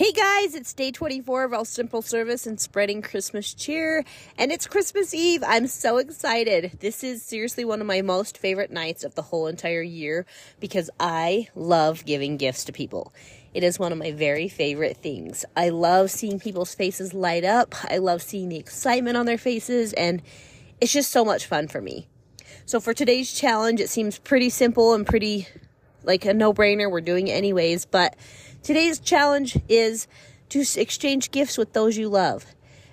Hey guys, it's day 24 of All Simple Service and Spreading Christmas Cheer, and it's Christmas Eve. I'm so excited. This is seriously one of my most favorite nights of the whole entire year because I love giving gifts to people. It is one of my very favorite things. I love seeing people's faces light up, I love seeing the excitement on their faces, and it's just so much fun for me. So, for today's challenge, it seems pretty simple and pretty like a no brainer. We're doing it anyways, but Today's challenge is to exchange gifts with those you love.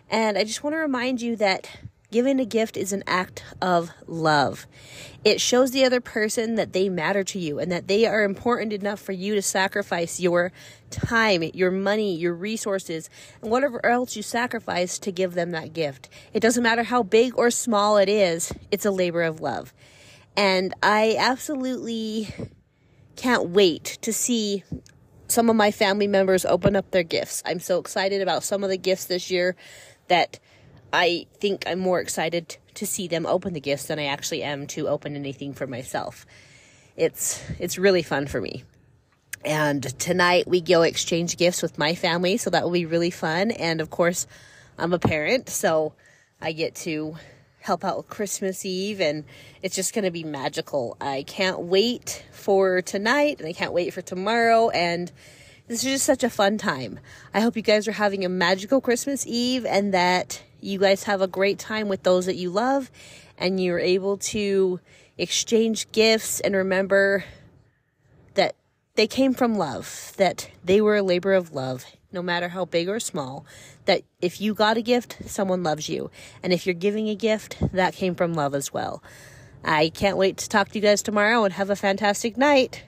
And I just want to remind you that giving a gift is an act of love. It shows the other person that they matter to you and that they are important enough for you to sacrifice your time, your money, your resources, and whatever else you sacrifice to give them that gift. It doesn't matter how big or small it is, it's a labor of love. And I absolutely can't wait to see some of my family members open up their gifts. I'm so excited about some of the gifts this year that I think I'm more excited to see them open the gifts than I actually am to open anything for myself. It's it's really fun for me. And tonight we go exchange gifts with my family, so that will be really fun. And of course, I'm a parent, so I get to help out with Christmas Eve, and it's just going to be magical. I can't wait for tonight, and I can't wait for tomorrow, and this is just such a fun time. I hope you guys are having a magical Christmas Eve and that you guys have a great time with those that you love, and you're able to exchange gifts and remember they came from love, that they were a labor of love, no matter how big or small, that if you got a gift, someone loves you. And if you're giving a gift, that came from love as well. I can't wait to talk to you guys tomorrow and have a fantastic night.